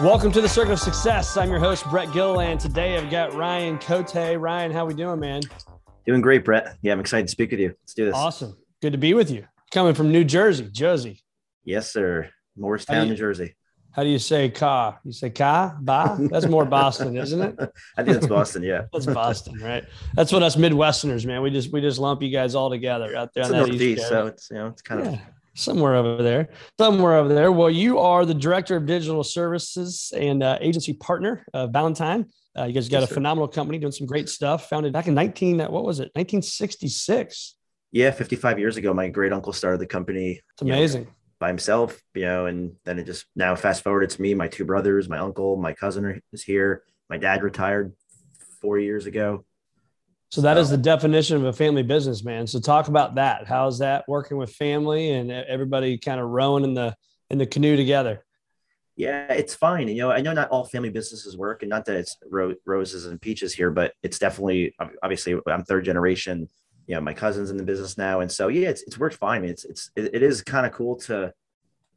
Welcome to the Circuit of Success. I'm your host, Brett Gilliland. Today I've got Ryan Cote. Ryan, how we doing, man? Doing great, Brett. Yeah, I'm excited to speak with you. Let's do this. Awesome. Good to be with you. Coming from New Jersey, Jersey. Yes, sir. Morristown, you- New Jersey. How do you say ka? You say ka, ba? That's more Boston, isn't it? I think that's Boston. Yeah. That's Boston, right? That's what us Midwesterners, man. We just we just lump you guys all together out there It's on the that Northeast, East so it's you know it's kind of Yeah, somewhere over there, somewhere over there. Well, you are the director of digital services and uh, agency partner of Ballantine. Uh, you guys got Yes, a sir. phenomenal company doing some great stuff. Founded back in 19, uh, what was it? 1966. yeah. 55 years ago, my great uncle started the company. It's you know, amazing. by himself, you know, and then it just now fast forward, it's me, my two brothers, my uncle, my cousin is here. My dad retired four years ago. So that is So- the definition of a family business, man. So talk about that. How's that working with family and everybody kind of rowing in the in the canoe together? Yeah, it's fine. You know, I know not all family businesses work, and not that it's ro- roses and peaches here, but it's definitely obviously I'm third generation. You know, my cousin's in the business now, and so yeah, it's it's worked fine. It's it's it, it is kind of cool to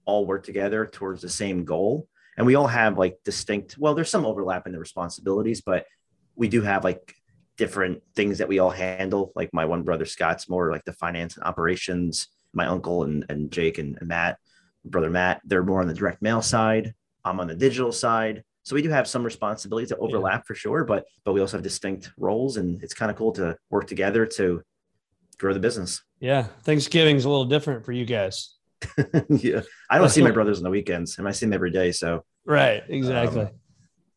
all work together towards the same goal, and we all have like distinct. Well, there's some overlap in the responsibilities, but we do have like different things that we all handle. Like my one brother Scott's more like the finance and operations. My uncle and and Jake and, and Matt brother Matt, they're more on the direct mail side. I'm on the digital side. So we do have some responsibilities that overlap for sure, but but we also have distinct roles and it's kind of cool to work together to grow the business. Yeah, Thanksgiving's a little different for you guys. yeah. I don't see my brothers on the weekends and I see them every day. So Right, exactly. Um,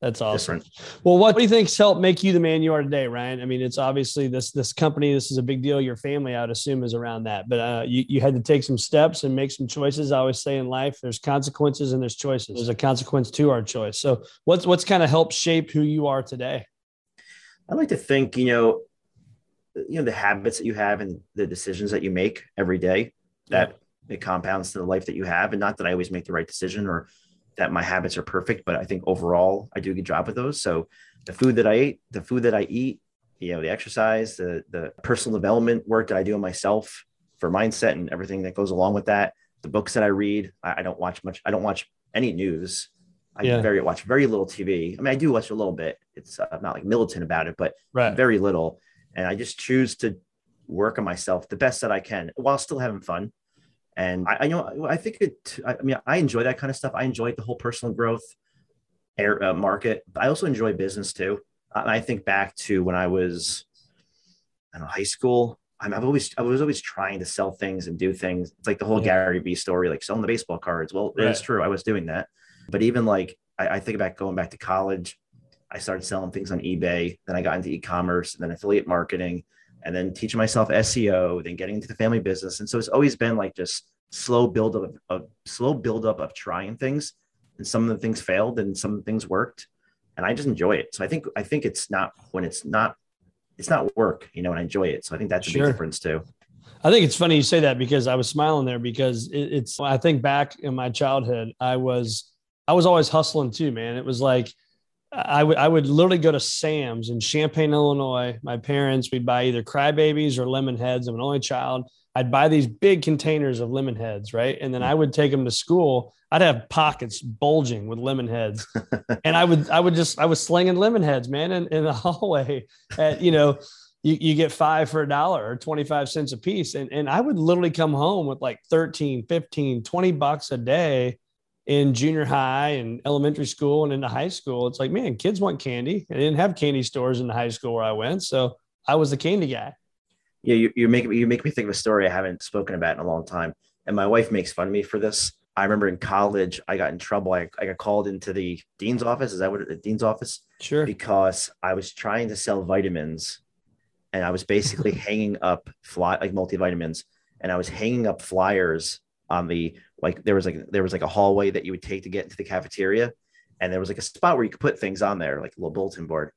That's awesome. different. Well, what do you think's helped make you the man you are today, Ryan? I mean, it's obviously this this company. This is a big deal. Your family, I would assume, is around that. But uh, you you had to take some steps and make some choices. I always say in life, there's consequences and there's choices. There's a consequence to our choice. So, what's what's kind of helped shape who you are today? I like to think, you know, you know, the habits that you have and the decisions that you make every day that it compounds to the life that you have. And not that I always make the right decision or that my habits are perfect, but I think overall I do a good job with those. So the food that I eat, the food that I eat, you know, the exercise, the the personal development work that I do on myself for mindset and everything that goes along with that, the books that I read, I, I don't watch much, I don't watch any news. I Yeah. very watch very little TV. I mean, I do watch a little bit. It's uh, I'm not like militant about it, but Right. very little. And I just choose to work on myself the best that I can while still having fun. And I, I know, I think it, I mean, I enjoy that kind of stuff. I enjoy the whole personal growth air, uh, market. But I also enjoy business too. And I think back to when I was, I don't know, high school. I'm, I've always, I was always trying to sell things and do things. It's like the whole Yeah. Gary Vee story, like selling the baseball cards. Well, Right. it's true. I was doing that. But even like, I, I think about going back to college, I started selling things on eBay. Then I got into e-commerce and then affiliate marketing and then teaching myself SEO, then getting into the family business. And so it's always been like just slow build up of, slow build up of trying things. And some of the things failed and some of the things worked. And I just enjoy it. So I think I think it's not when it's not it's not work, you know, and I enjoy it. So I think that's a Sure. big difference too. I think it's funny you say that because I was smiling there because it, it's. I think back in my childhood, I was I was always hustling too, man. It was like I would I would literally go to Sam's in Champaign, Illinois. My parents we'd buy either crybabies or lemon heads. I'm an only child. I'd buy these big containers of lemon heads, right? And then I would take them to school. I'd have pockets bulging with lemon heads, and I would I would just I was slinging lemon heads, man, in, in the hallway at you know you, you get five for a dollar or 25 cents a piece. And, and I would literally come home with like 13, 15, 20 bucks a day in junior high and elementary school and into high school, it's like, man, kids want candy. I didn't have candy stores in the high school where I went. So I was the candy guy. Yeah, you, you make you make me think of a story I haven't spoken about in a long time. And my wife makes fun of me for this. I remember in college, I got in trouble. I, I got called into the dean's office. Is that what the dean's office? Sure. Because I was trying to sell vitamins and I was basically hanging up fly like multivitamins and I was hanging up flyers on the like there was like there was like a hallway that you would take to get into the cafeteria and there was like a spot where you could put things on there like a little bulletin board.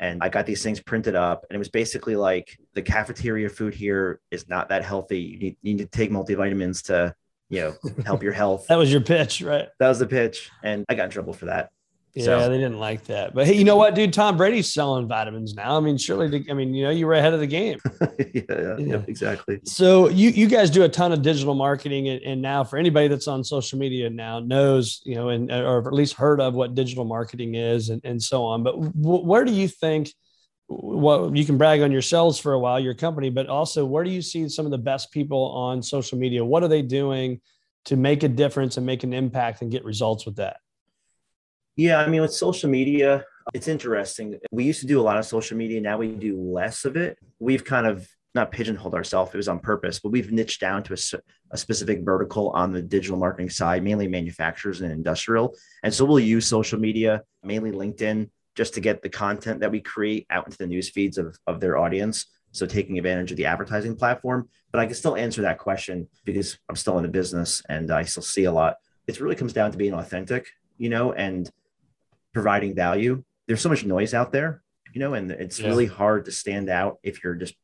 And I got these things printed up and it was basically like the cafeteria food here is not that healthy. You need, you need to take multivitamins to you know help your health. That was your pitch right? That was the pitch and I got in trouble for that yeah, So- they didn't like that. But hey, you know what, dude? Tom Brady's selling vitamins now. I mean, surely, I mean, you know, you were ahead of the game. yeah, yeah, Yeah. exactly So you you guys do a ton of digital marketing, and, and now for anybody that's on social media now knows, you know, and or at least heard of what digital marketing is, and, and so on. But w- where do you think? Well, you can brag on yourselves for a while, your company, but also where do you see some of the best people on social media? What are they doing to make a difference and make an impact and get results with that? Yeah, I mean, with social media, it's interesting. We used to do a lot of social media. Now we do less of it. We've kind of not pigeonholed ourselves, it was on purpose, but we've niched down to a specific vertical on the digital marketing side, mainly manufacturers and industrial. And so we'll use social media, mainly LinkedIn, just to get the content that we create out into the news feeds of, of their audience. So taking advantage of the advertising platform. But I can still answer that question because I'm still in the business and I still see a lot. It really comes down to being authentic, you know, and providing value. There's so much noise out there, you know, and it's Yeah. really hard to stand out if you're just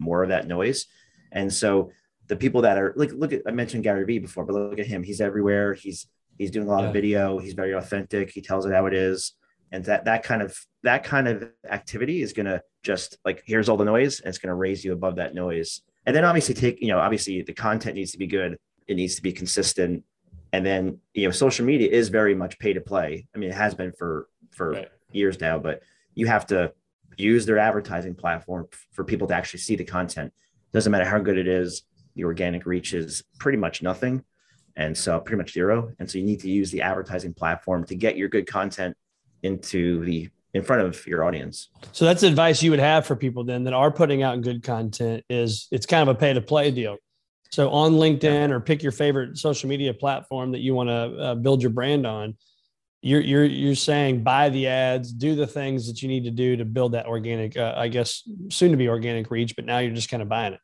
more of that noise. And so the people that are like, look at, I mentioned Gary Vee before, but look at him. He's everywhere. He's, he's doing a lot Yeah. of video. He's very authentic. He tells it how it is. And that, that kind of, that kind of activity is going to just like, here's all the noise and it's going to raise you above that noise. And then obviously take, you know, obviously the content needs to be good. It needs to be consistent. And then, you know, social media is very much pay to play. I mean, it has been for, for Right. years now, but you have to use their advertising platform for people to actually see the content. Doesn't matter how good it is, the organic reach is pretty much nothing. And so pretty much zero. And so you need to use the advertising platform to get your good content into the in front of your audience. So that's advice you would have for people then that are putting out good content is it's kind of a pay to play deal. So on LinkedIn or pick your favorite social media platform that you want to uh, build your brand on. You're, you're, you're saying buy the ads, do the things that you need to do to build that organic, uh, I guess, soon to be organic reach, but now you're just kind of buying it.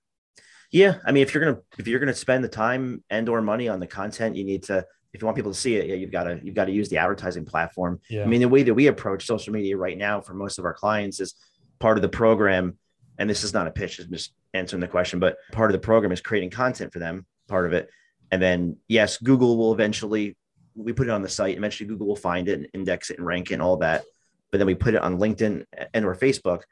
Yeah, I mean, if you're gonna if you're gonna spend the time and or money on the content, you need to. If you want people to see it, yeah, you've got to you've got to use the advertising platform. Yeah. I mean, the way that we approach social media right now for most of our clients is part of the program, and this is not a pitch, it's just answering the question, but part of the program is creating content for them, part of it. And then, yes, Google will eventually, we put it on the site, eventually Google will find it and index it and rank it and all that. But then we put it on LinkedIn and or Facebook,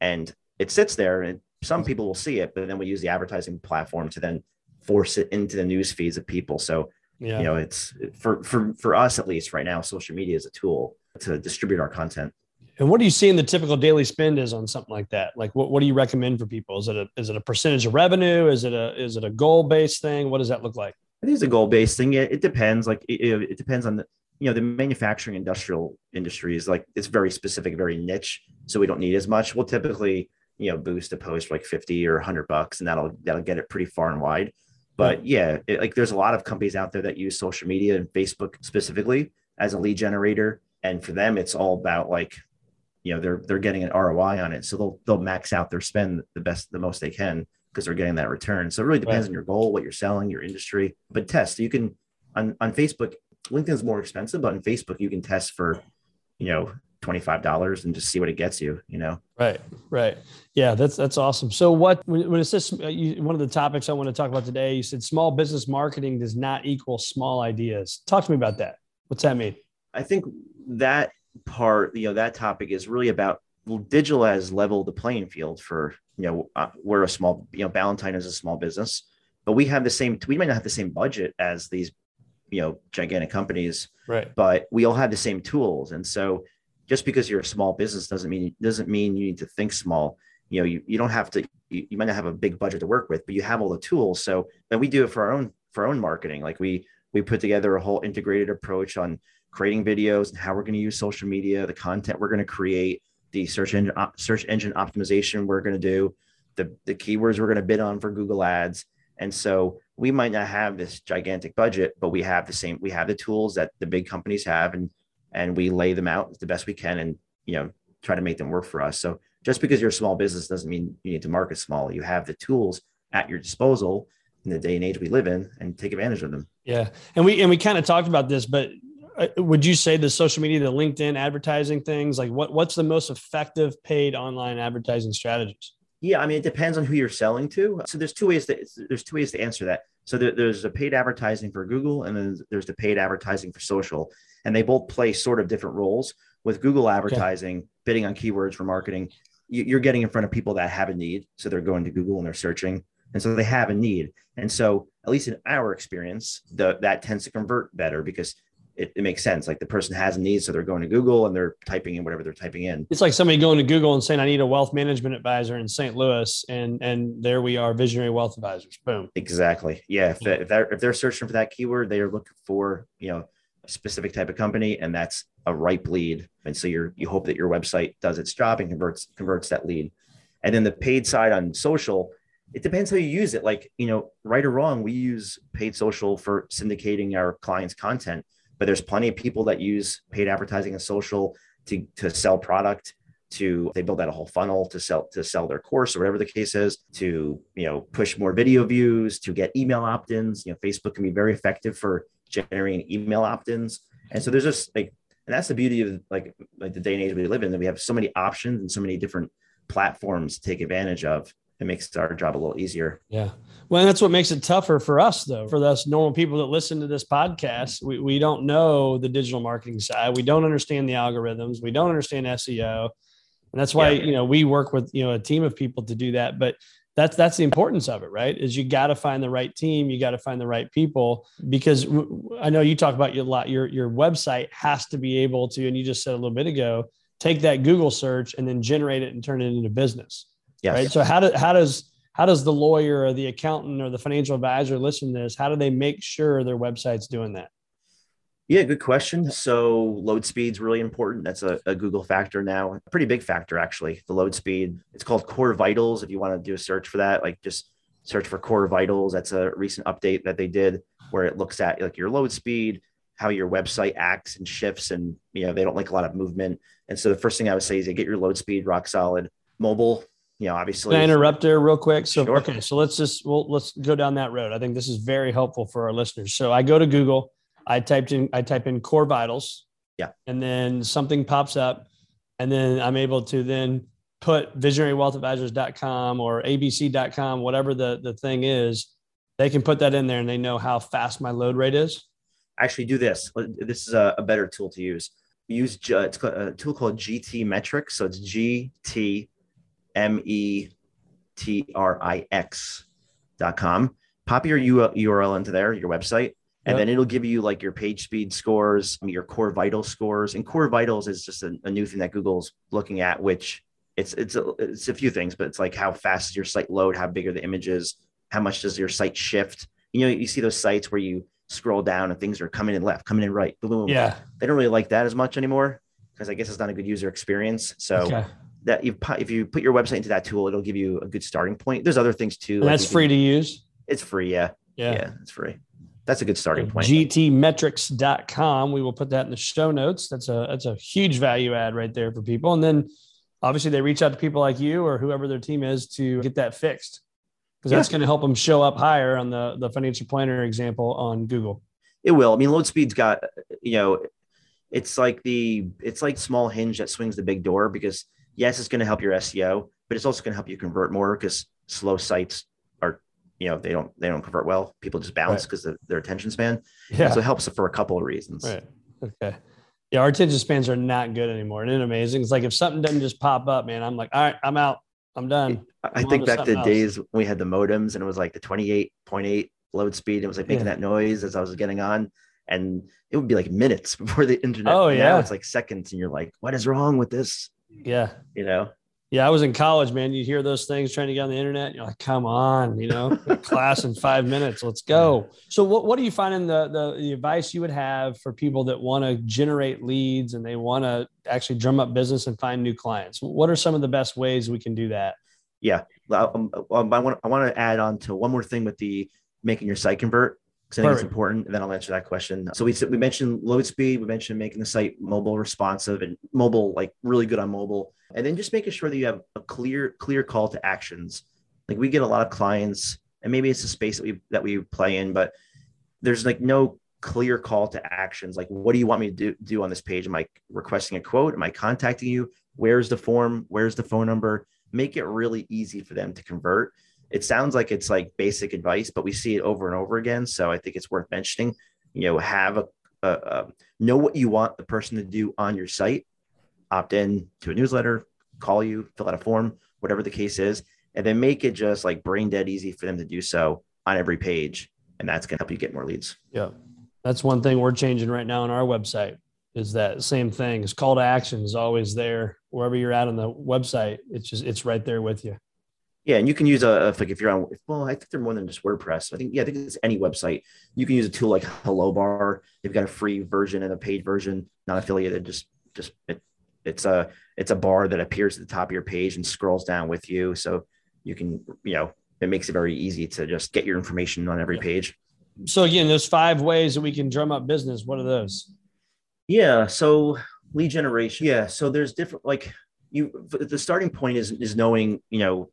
and it sits there and some people will see it, but then we use the advertising platform to then force it into the news feeds of people. So yeah. you know it's for for for us at least right now social media is a tool to distribute our content And what do you see in the typical daily spend is on something like that? Like what, what do you recommend for people? Is it a is it a percentage of revenue? Is it a is it a goal based thing? What does that look like? i think it's a goal-based thing it, it depends like it, it depends on the you know the manufacturing industrial industry is like it's very specific very niche so we don't need as much we'll typically you know boost a post like 50 or 100 bucks and that'll that'll get it pretty far and wide but yeah it, like there's a lot of companies out there that use social media and facebook specifically as a lead generator and for them it's all about like you know they're they're getting an roi on it so they'll they'll max out their spend the best the most they can because they're getting that return so it really depends Right. on your goal what you're selling your industry but test you can on on facebook linkedin's more expensive but on facebook you can test for you know $25 and just see what it gets you you know Right, right. Yeah, that's that's awesome. So, what when, when it says uh, you, one of the topics I want to talk about today, you said small business marketing does not equal small ideas. Talk to me about that. What's that mean? I think that part, you know, that topic is really about well, digital has leveled the playing field for, you know, uh, we're a small, you know, Ballantine is a small business, but we have the same, we might not have the same budget as these, you know, gigantic companies, Right. but we all have the same tools. And so just because you're a small business doesn't mean, doesn't mean you need to think small. You know, you, you don't have to, you, you might not have a big budget to work with, but you have all the tools. So, and we do it for our own, for our own marketing. Like we, we put together a whole integrated approach on creating videos and how we're going to use social media, the content we're going to create, the search engine search engine optimization we're going to do, the the keywords we're going to bid on for Google Ads. And so we might not have this gigantic budget, but we have the same we have the tools that the big companies have and and we lay them out the best we can and you know try to make them work for us. So just because you're a small business doesn't mean you need to market small. You have the tools at your disposal in the day and age we live in and take advantage of them. Yeah. And we and we kind of talked about this, but Uh, would you say the social media, the LinkedIn advertising things, like what what's the most effective paid online advertising strategies? Yeah, I mean, it depends on who you're selling to. So there's two ways that there's two ways to answer that. So there, there's a paid advertising for Google, and then there's the paid advertising for social, and they both play sort of different roles. With Google advertising, okay. bidding on keywords for marketing, you're getting in front of people that have a need, so they're going to Google and they're searching, and so they have a need, and so at least in our experience, the, that tends to convert better because it, it, makes sense. Like the person has a need, so they're going to Google and they're typing in whatever they're typing in. It's like somebody going to Google and saying, "I need a wealth management advisor in St. Louis," and and there we are, visionary wealth advisors. Boom. Exactly. Yeah. If, if they're if they're searching for that keyword, they are looking for you know a specific type of company, and that's a ripe lead. And so you're you hope that your website does its job and converts converts that lead. And then the paid side on social, it depends how you use it. Like you know, right or wrong, we use paid social for syndicating our clients' content but there's plenty of people that use paid advertising and social to, to sell product to they build out a whole funnel to sell to sell their course or whatever the case is to you know push more video views to get email opt-ins. You know facebook can be very effective for generating email opt-ins. And so there's just like and that's the beauty of like like the day and age we live in that we have so many options and so many different platforms to take advantage of it makes our job a little easier. Yeah. Well, that's what makes it tougher for us, though. For us normal people that listen to this podcast, we, we don't know the digital marketing side. We don't understand the algorithms. We don't understand SEO. And that's why, yeah. you know, we work with, you know, a team of people to do that. But that's that's the importance of it, right? Is you got to find the right team, you got to find the right people because I know you talk about your lot your your website has to be able to and you just said a little bit ago, take that Google search and then generate it and turn it into business. Yes. Right. So how do, how does how does the lawyer or the accountant or the financial advisor listen to this? How do they make sure their website's doing that? Yeah, good question. So load speed's really important. That's a, a, Google factor now, a pretty big factor actually. The load speed. It's called Core Vitals. If you want to do a search for that, like just search for Core Vitals. That's a recent update that they did where it looks at like your load speed, how your website acts and shifts, and you know they don't like a lot of movement. And so the first thing I would say is to get your load speed rock solid. Mobile you know, obviously. Can I interrupt there real quick? So, sure. okay, so let's just well, let's go down that road. I think this is very helpful for our listeners. So, I go to Google, I typed in, I type in core vitals, yeah, and then something pops up, and then I'm able to then put visionarywealthadvisors.com or abc.com, whatever the the thing is. They can put that in there, and they know how fast my load rate is. Actually, do this. This is a, a better tool to use. Use it's a tool called GTmetrix. So it's GT M E T R I X dot com. Pop your URL into there, your website, and yep. then it'll give you like your page speed scores, your core vital scores. And core vitals is just a, a new thing that Google's looking at, which it's it's a, it's a few things, but it's like how fast does your site load, how big are the images, how much does your site shift. You know, you see those sites where you scroll down and things are coming in left, coming in right, boom. Yeah, they don't really like that as much anymore because I guess it's not a good user experience. So okay that you if you put your website into that tool, it'll give you a good starting point. There's other things too. Like that's free to use. It's free. Yeah. Yeah. Yeah. It's free. That's a good starting point. GTmetrix.com. We will put that in the show notes. That's a that's a huge value add right there for people. And then obviously they reach out to people like you or whoever their team is to get that fixed. Because that's yeah. going to help them show up higher on the the financial planner example on Google. It will. I mean, load speed's got, you know, it's like the it's like small hinge that swings the big door because yes, it's going to help your SEO, but it's also going to help you convert more because slow sites are, you know, they don't they don't convert well. People just bounce because right. of their attention span. Yeah. So it helps for a couple of reasons. Right. Okay. Yeah, our attention spans are not good anymore. Isn't it amazing? It's like if something doesn't just pop up, man, I'm like, all right, I'm out. I'm done. I I'm think back to the days we had the modems and it was like the 28.8 load speed. It was like making yeah. that noise as I was getting on. And it would be like minutes before the internet. Oh, yeah. Now it's like seconds. And you're like, what is wrong with this? Yeah. You know? Yeah, I was in college, man. You hear those things trying to get on the internet. You're like, come on, you know, class in five minutes. Let's go. So, what, what are you finding the, the, the advice you would have for people that want to generate leads and they want to actually drum up business and find new clients? What are some of the best ways we can do that? Yeah, um, um, I want I want to add on to one more thing with the making your site convert because I think Perfect. it's important. And then I'll answer that question. So we we mentioned load speed, we mentioned making the site mobile responsive and mobile like really good on mobile and then just making sure that you have a clear clear call to actions. Like we get a lot of clients and maybe it's a space that we that we play in but there's like no clear call to actions. Like what do you want me to do, do on this page? Am i requesting a quote? Am i contacting you? Where's the form? Where's the phone number? Make it really easy for them to convert it sounds like it's like basic advice but we see it over and over again so i think it's worth mentioning you know have a, a, a know what you want the person to do on your site opt in to a newsletter, call you, fill out a form, whatever the case is, and then make it just like brain dead easy for them to do so on every page. And that's going to help you get more leads. Yeah. That's one thing we're changing right now on our website is that same thing is call to action is always there wherever you're at on the website. It's just, it's right there with you. Yeah, and you can use a if like if you're on well, I think they're more than just WordPress. I think yeah, I think it's any website. You can use a tool like Hello Bar. They've got a free version and a paid version, not affiliated. Just just it it's a it's a bar that appears at the top of your page and scrolls down with you, so you can you know it makes it very easy to just get your information on every page. So again, there's five ways that we can drum up business. What are those? Yeah, so lead generation. Yeah, so there's different like you the starting point is is knowing you know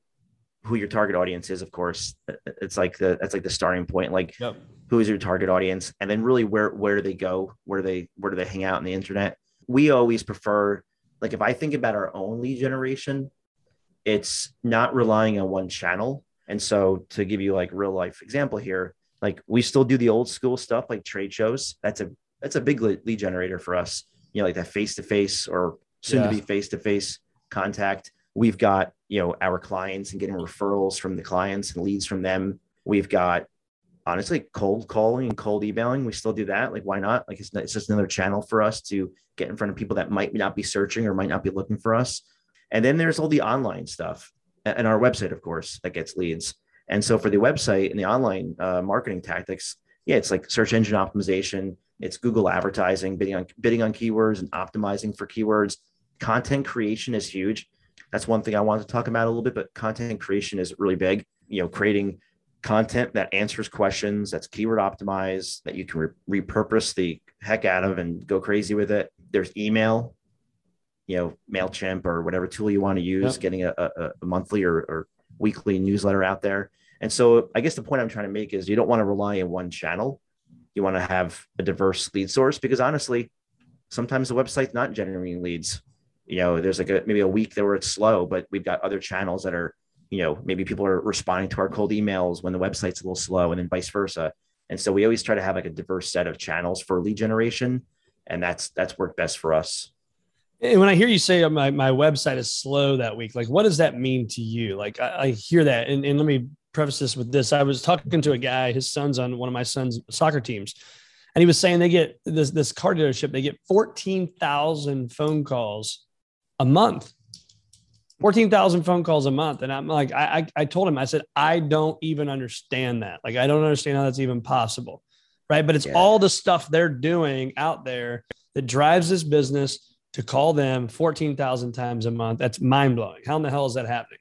who your target audience is of course uh, uh, it's like the that's like the starting point like yep. who is your target audience and then really where where do they go where do they where do they hang out on the internet we always prefer like if I think about our own lead generation, it's not relying on one channel. And so to give you like real life example here, like we still do the old school stuff like trade shows. That's a that's a big lead generator for us. You know, like that face to face or soon to be face to face contact. We've got you know our clients and getting referrals from the clients and leads from them. We've got honestly cold calling and cold emailing. We still do that. Like why not? Like it's, it's just another channel for us to get in front of people that might not be searching or might not be looking for us. And then there's all the online stuff and our website of course that gets leads. And so for the website and the online uh, marketing tactics yeah it's like search engine optimization. It's google advertising bidding on bidding on keywords and optimizing for keywords. Content creation is huge that's one thing i wanted to talk about a little bit but content creation is really big you know creating content that answers questions, that's keyword optimized, that you can re- repurpose the heck out of and go crazy with it. There's email, you know, MailChimp or whatever tool you want to use, yep. getting a, a, a monthly or, or weekly newsletter out there. And so I guess the point I'm trying to make is you don't want to rely on one channel. You want to have a diverse lead source because honestly, sometimes the website's not generating leads. You know, there's like a maybe a week there where it's slow, but we've got other channels that are you know maybe people are responding to our cold emails when the website's a little slow and then vice versa and so we always try to have like a diverse set of channels for lead generation and that's that's worked best for us and when I hear you say oh, my, my website is slow that week, like what does that mean to you? Like I, I hear that. And, and let me preface this with this. I was talking to a guy, his son's on one of my son's soccer teams. And he was saying they get this, this car dealership, they get 14,000 phone calls a month 14,000 phone calls a month. And I'm like, I, I, I, told him, I said, I don't even understand that. Like, I don't understand how that's even possible. Right. But it's yeah. all the stuff they're doing out there that drives this business to call them 14,000 times a month. That's mind blowing. How in the hell is that happening?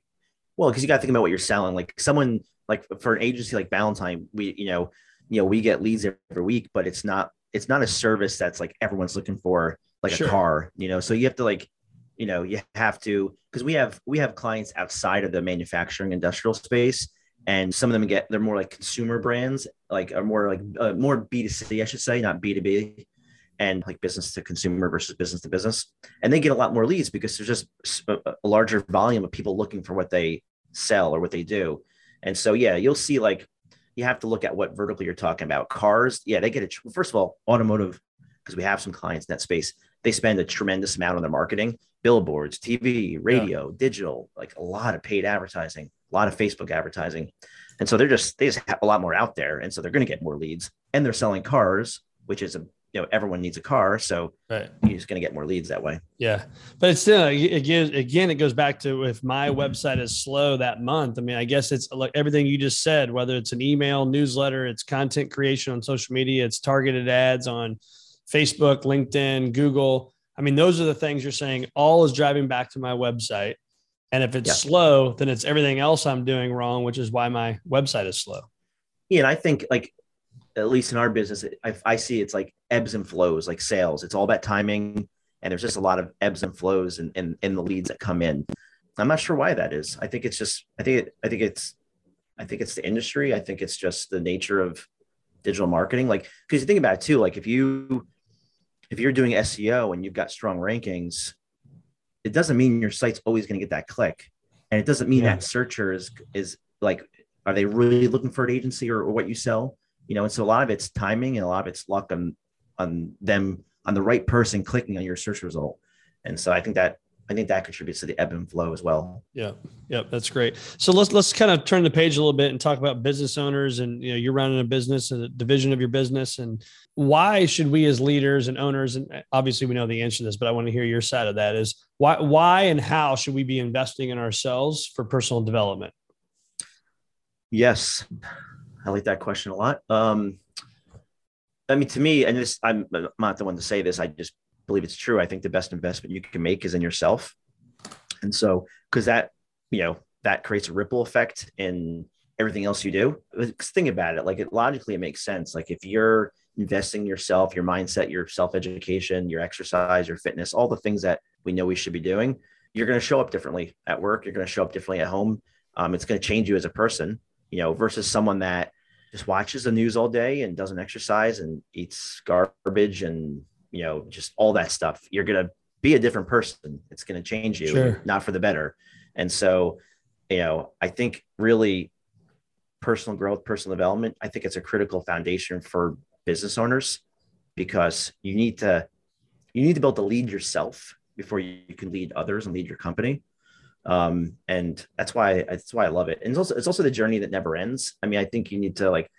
Well, because you got to think about what you're selling. Like someone, like for an agency like Ballantine, we, you know, you know, we get leads every week, but it's not, it's not a service that's like everyone's looking for, like sure. a car, you know. So you have to like you know you have to because we have we have clients outside of the manufacturing industrial space and some of them get they're more like consumer brands like are more like uh, more b2c i should say not b2b and like business to consumer versus business to business. And they get a lot more leads because there's just a, larger volume of people looking for what they sell or what they do. And so yeah you'll see like you have to look at what vertical you're talking about. Cars yeah they get it first of all automotive because we have some clients in that space they spend a tremendous amount on their marketing billboards tv radio yeah. digital like a lot of paid advertising a lot of facebook advertising and so they're just they just have a lot more out there and so they're going to get more leads and they're selling cars which is a you know everyone needs a car, so Right. you're just going to get more leads that way. Yeah, but it's still again again it goes back to if my website is slow that month. I mean, I guess it's like everything you just said. Whether it's an email, newsletter, it's content creation on social media, it's targeted ads on Facebook, LinkedIn, Google. I mean, those are the things you're saying. All is driving back to my website, and if it's Yeah. slow, then it's everything else I'm doing wrong, which is why my website is slow. Yeah, and I think like at least in our business, I, I see it's like ebbs and flows, like sales. It's all about timing, and there's just a lot of ebbs and flows in, in, in the leads that come in. I'm not sure why that is. I think it's just I think it, I think it's I think it's the industry. I think it's just the nature of digital marketing. Like because you think about it too, like if you if you're doing SEO and you've got strong rankings, it doesn't mean your site's always going to get that click, and it doesn't mean Yeah. that searcher is is like are they really looking for an agency or, or what you sell? You know, and so a lot of it's timing and a lot of it's luck on on them on the right person clicking on your search result. And so I think that I think that contributes to the ebb and flow as well. Yeah, yeah, that's great. So let's let's kind of turn the page a little bit and talk about business owners and you know you're running a business, a division of your business, and why should we as leaders and owners and obviously we know the answer to this, but I want to hear your side of that is why why and how should we be investing in ourselves for personal development? Yes, I like that question a lot. Um, I mean, to me, and this, I'm I'm not the one to say this. I just believe it's true. I think the best investment you can make is in yourself, and so because that, you know, that creates a ripple effect in everything else you do. Think about it. Like it logically, it makes sense. Like if you're investing yourself, your mindset, your self education, your exercise, your fitness, all the things that we know we should be doing, you're going to show up differently at work. You're going to show up differently at home. Um, it's going to change you as a person you know, versus someone that just watches the news all day and doesn't exercise and eats garbage and, you know, just all that stuff. You're going to be a different person. It's going to change you, Sure. not for the better. And so, you know, I think really personal growth, personal development, I think it's a critical foundation for business owners because you need to, you need to be able to lead yourself before you can lead others and lead your company um and that's why that's why i love it and it's also it's also the journey that never ends i mean i think you need to like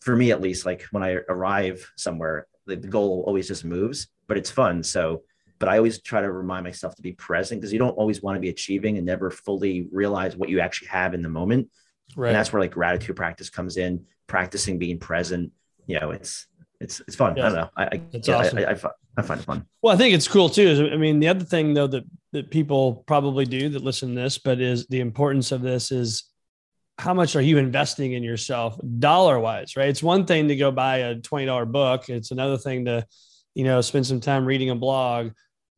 for me at least like when i arrive somewhere the, goal always just moves but it's fun so but i always try to remind myself to be present because you don't always want to be achieving and never fully realize what you actually have in the moment Right. and that's where like gratitude practice comes in practicing being present you know it's it's it's fun Yeah. i don't know i I, That's yeah, I- awesome. I, I, I find it fun Well, I think it's cool too. Is I mean, the other thing though that that people probably do that listen to this, but is the importance of this is how much are you investing in yourself dollar wise, right? It's one thing to go buy a twenty dollar book. It's another thing to, you know, spend some time reading a blog.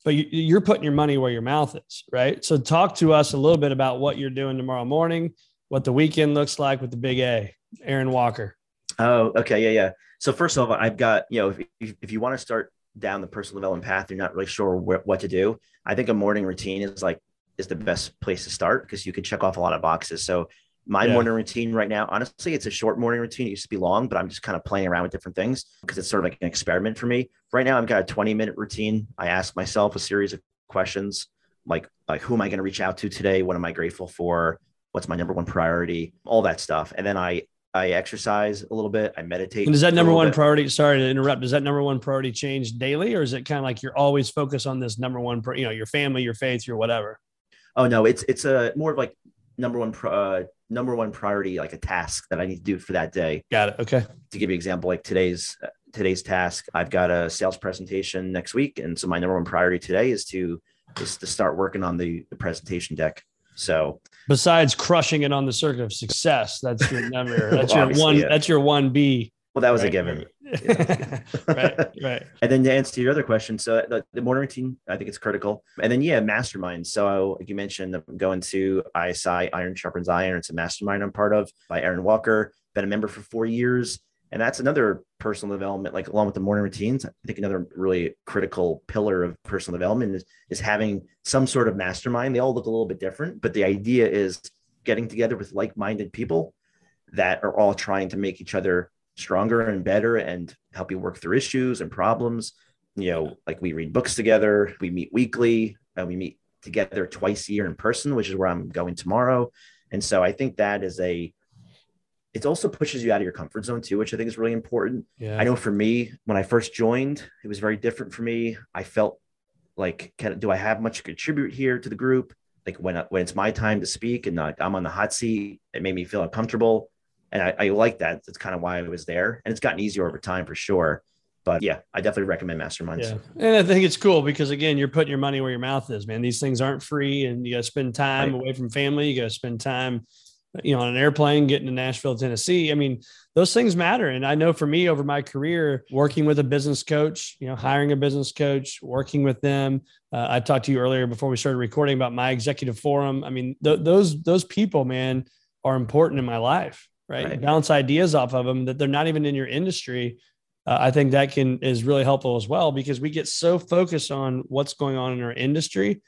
But you, you're putting your money where your mouth is, right? So talk to us a little bit about what you're doing tomorrow morning, what the weekend looks like with the Big A, Aaron Walker. Oh, okay. Yeah. Yeah. So first of all, I've got, you know, if, if, you want to start down the personal development path, you're not really sure wh- what to do. I think a morning routine is like, is the best place to start because you can check off a lot of boxes. So my Yeah. morning routine right now, honestly, it's a short morning routine. It used to be long, but I'm just kind of playing around with different things because it's sort of like an experiment for me. Right now, I've got a 20 minute routine. I ask myself a series of questions like, like who am I going to reach out to today? What am I grateful for? What's my number one priority? All that stuff. And then I, I exercise a little bit. I meditate. And does that number one bit. priority? Sorry to interrupt. Does that number one priority change daily, or is it kind of like you're always focused on this number one? You know, your family, your faith, your whatever. Oh no, it's it's a more of like number one uh, number one priority, like a task that I need to do for that day. Got it. Okay. To give you an example, like today's uh, today's task, I've got a sales presentation next week, and so my number one priority today is to is to start working on the, the presentation deck. So Besides crushing it on the circuit of success, that's your number. That's your one. yeah. That's your one B. well, that was a Right. right. And then to answer your other question, so the, the morning routine, I think it's critical. And then yeah, mastermind. So like you mentioned, going to ISI Iron Sharpens Iron. It's a mastermind I'm part of by Aaron Walker. Been a member for four years, and that's another personal development. Like along with the morning routines, I think another really critical pillar of personal development is is having some sort of mastermind. They all look a little bit different, but the idea is getting together with like-minded people that are all trying to make each other stronger and better and help you work through issues and problems. You know, like we read books together, we meet weekly, and we meet together twice a year in person, which is where I'm going tomorrow. And so I think that is a it also pushes you out of your comfort zone too, which I think is really important. Yeah. I know for me, when I first joined, it was very different for me. I felt like, can, do I have much to contribute here to the group? Like when when it's my time to speak and not, I'm on the hot seat, it made me feel uncomfortable, and I, I like that. That's kind of why I was there, and it's gotten easier over time for sure. But yeah, I definitely recommend masterminds. Yeah. And I think it's cool because again, you're putting your money where your mouth is, man. These things aren't free and you got to spend time right. away from family. You got to spend time, you know, on an airplane getting to Nashville, Tennessee. I mean, those things matter. And I know for me over my career, working with a business coach, you know, hiring a business coach, working with them. Uh, I talked to you earlier before we started recording about my executive forum. I mean, th- those, those people, man, are important in my life, right? right? Bounce ideas off of them that they're not even in your industry uh, I think that can is really helpful as well because we get so focused on what's going on in our industry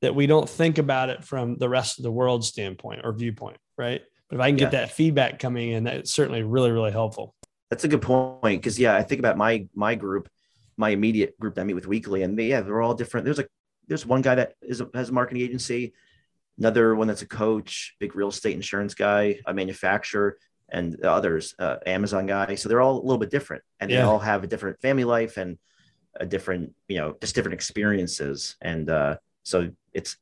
that we don't think about it from the rest of the world standpoint or viewpoint, right? But if I can get yeah. that feedback coming in, that's certainly really, really helpful. That's a good point because yeah, I think about my my group, my immediate group that I meet with weekly, and they, yeah, they're all different. There's a there's one guy that is a, has a marketing agency, another one that's a coach, big real estate insurance guy, a manufacturer, and others, uh, Amazon guy. So they're all a little bit different, and yeah. they all have a different family life and a different, you know, just different experiences. And uh, so it's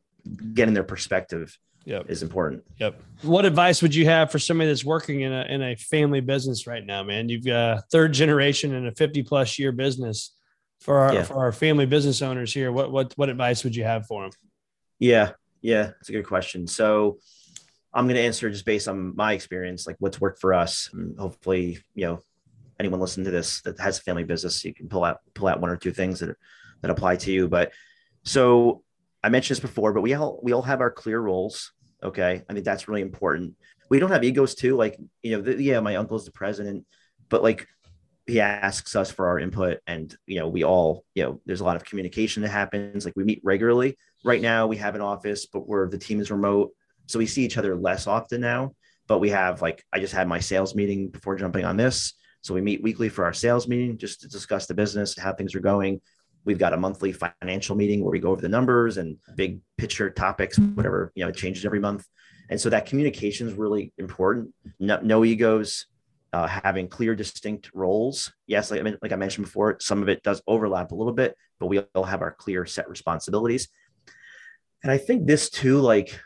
getting their perspective yep. is important. Yep. What advice would you have for somebody that's working in a in a family business right now, man? You've got a third generation in a 50 plus year business. For our yeah. for our family business owners here, what what what advice would you have for them? Yeah, yeah, it's a good question. So I'm going to answer just based on my experience, like what's worked for us. Hopefully, you know, anyone listening to this that has a family business, you can pull out pull out one or two things that that apply to you. But so I mentioned this before, but we all we all have our clear roles. Okay, I think that's really important. We don't have egos too. Like you know, the, yeah, my uncle's the president, but like he asks us for our input, and you know, we all you know, there's a lot of communication that happens. Like we meet regularly. Right now, we have an office, but where the team is remote so we see each other less often now, but we have like, I just had my sales meeting before jumping on this. So we meet weekly for our sales meeting just to discuss the business, how things are going. We've got a monthly financial meeting where we go over the numbers and big picture topics, whatever, you know, it changes every month. And so that communication is really important. No, no egos, uh, having clear, distinct roles. Yes, like I, mean, like I mentioned before, some of it does overlap a little bit, but we all have our clear set responsibilities. And I think this too, like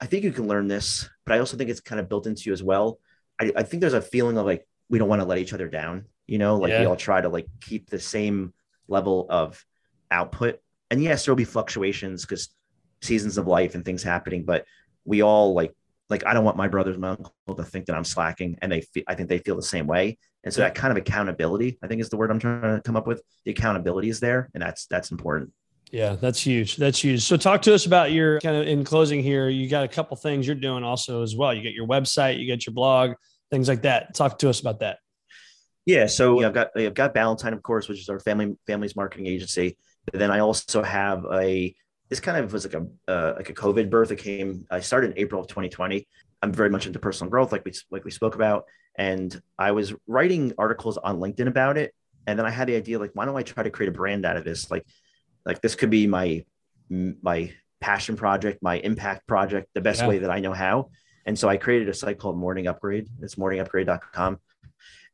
I think you can learn this, but I also think it's kind of built into you as well. I, I think there's a feeling of like we don't want to let each other down, you know, like yeah. we all try to like keep the same level of output. And yes, there'll be fluctuations because seasons of life and things happening, but we all like like I don't want my brothers, my uncle to think that I'm slacking, and they I think they feel the same way. And so that kind of accountability, I think, is the word I'm trying to come up with. The accountability is there, and that's that's important. Yeah, that's huge. That's huge. So talk to us about your kind of in closing here. You got a couple things you're doing also as well. You got your website, you got your blog, things like that. Talk to us about that. Yeah, so you know, I've got I've got Ballantine, of course, which is our family family's marketing agency. But then I also have a this kind of was like a uh, like a COVID birth. It came. I started in April of 2020. I'm very much into personal growth, like we like we spoke about, and I was writing articles on LinkedIn about it. And then I had the idea, like, why don't I try to create a brand out of this? Like, like this could be my my passion project, my impact project, the best yeah. way that I know how. And so I created a site called Morning Upgrade. It's morningupgrade.com.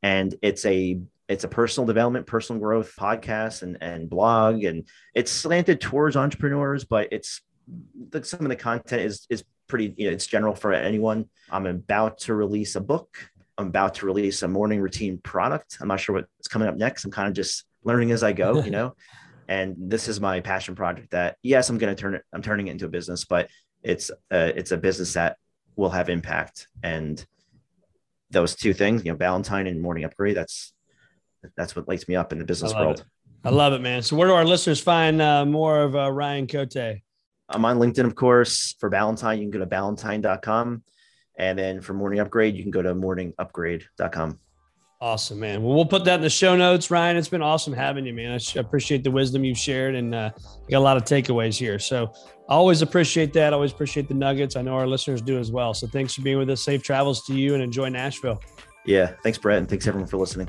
And it's a it's a personal development, personal growth podcast and, and blog. And it's slanted towards entrepreneurs, but it's like some of the content is is pretty, you know, it's general for anyone. I'm about to release a book. I'm about to release a morning routine product. I'm not sure what's coming up next. I'm kind of just learning as I go, you know and this is my passion project that yes i'm going to turn it i'm turning it into a business but it's uh, it's a business that will have impact. And those two things you know ballantine and morning upgrade that's that's what lights me up in the business I world. it. i love it man. So where do our listeners find uh, more of uh, ryan cote? I'm on linkedin of course. For ballantine you can go to ballantine.com and then for morning upgrade you can go to morningupgrade.com Awesome, man. Well, we'll put that in the show notes, Ryan. It's been awesome having you, man. I appreciate the wisdom you've shared, and uh, got a lot of takeaways here. So, always appreciate that. Always appreciate the nuggets. I know our listeners do as well. So, thanks for being with us. Safe travels to you, and enjoy Nashville. Yeah, thanks, Brett, and thanks everyone for listening.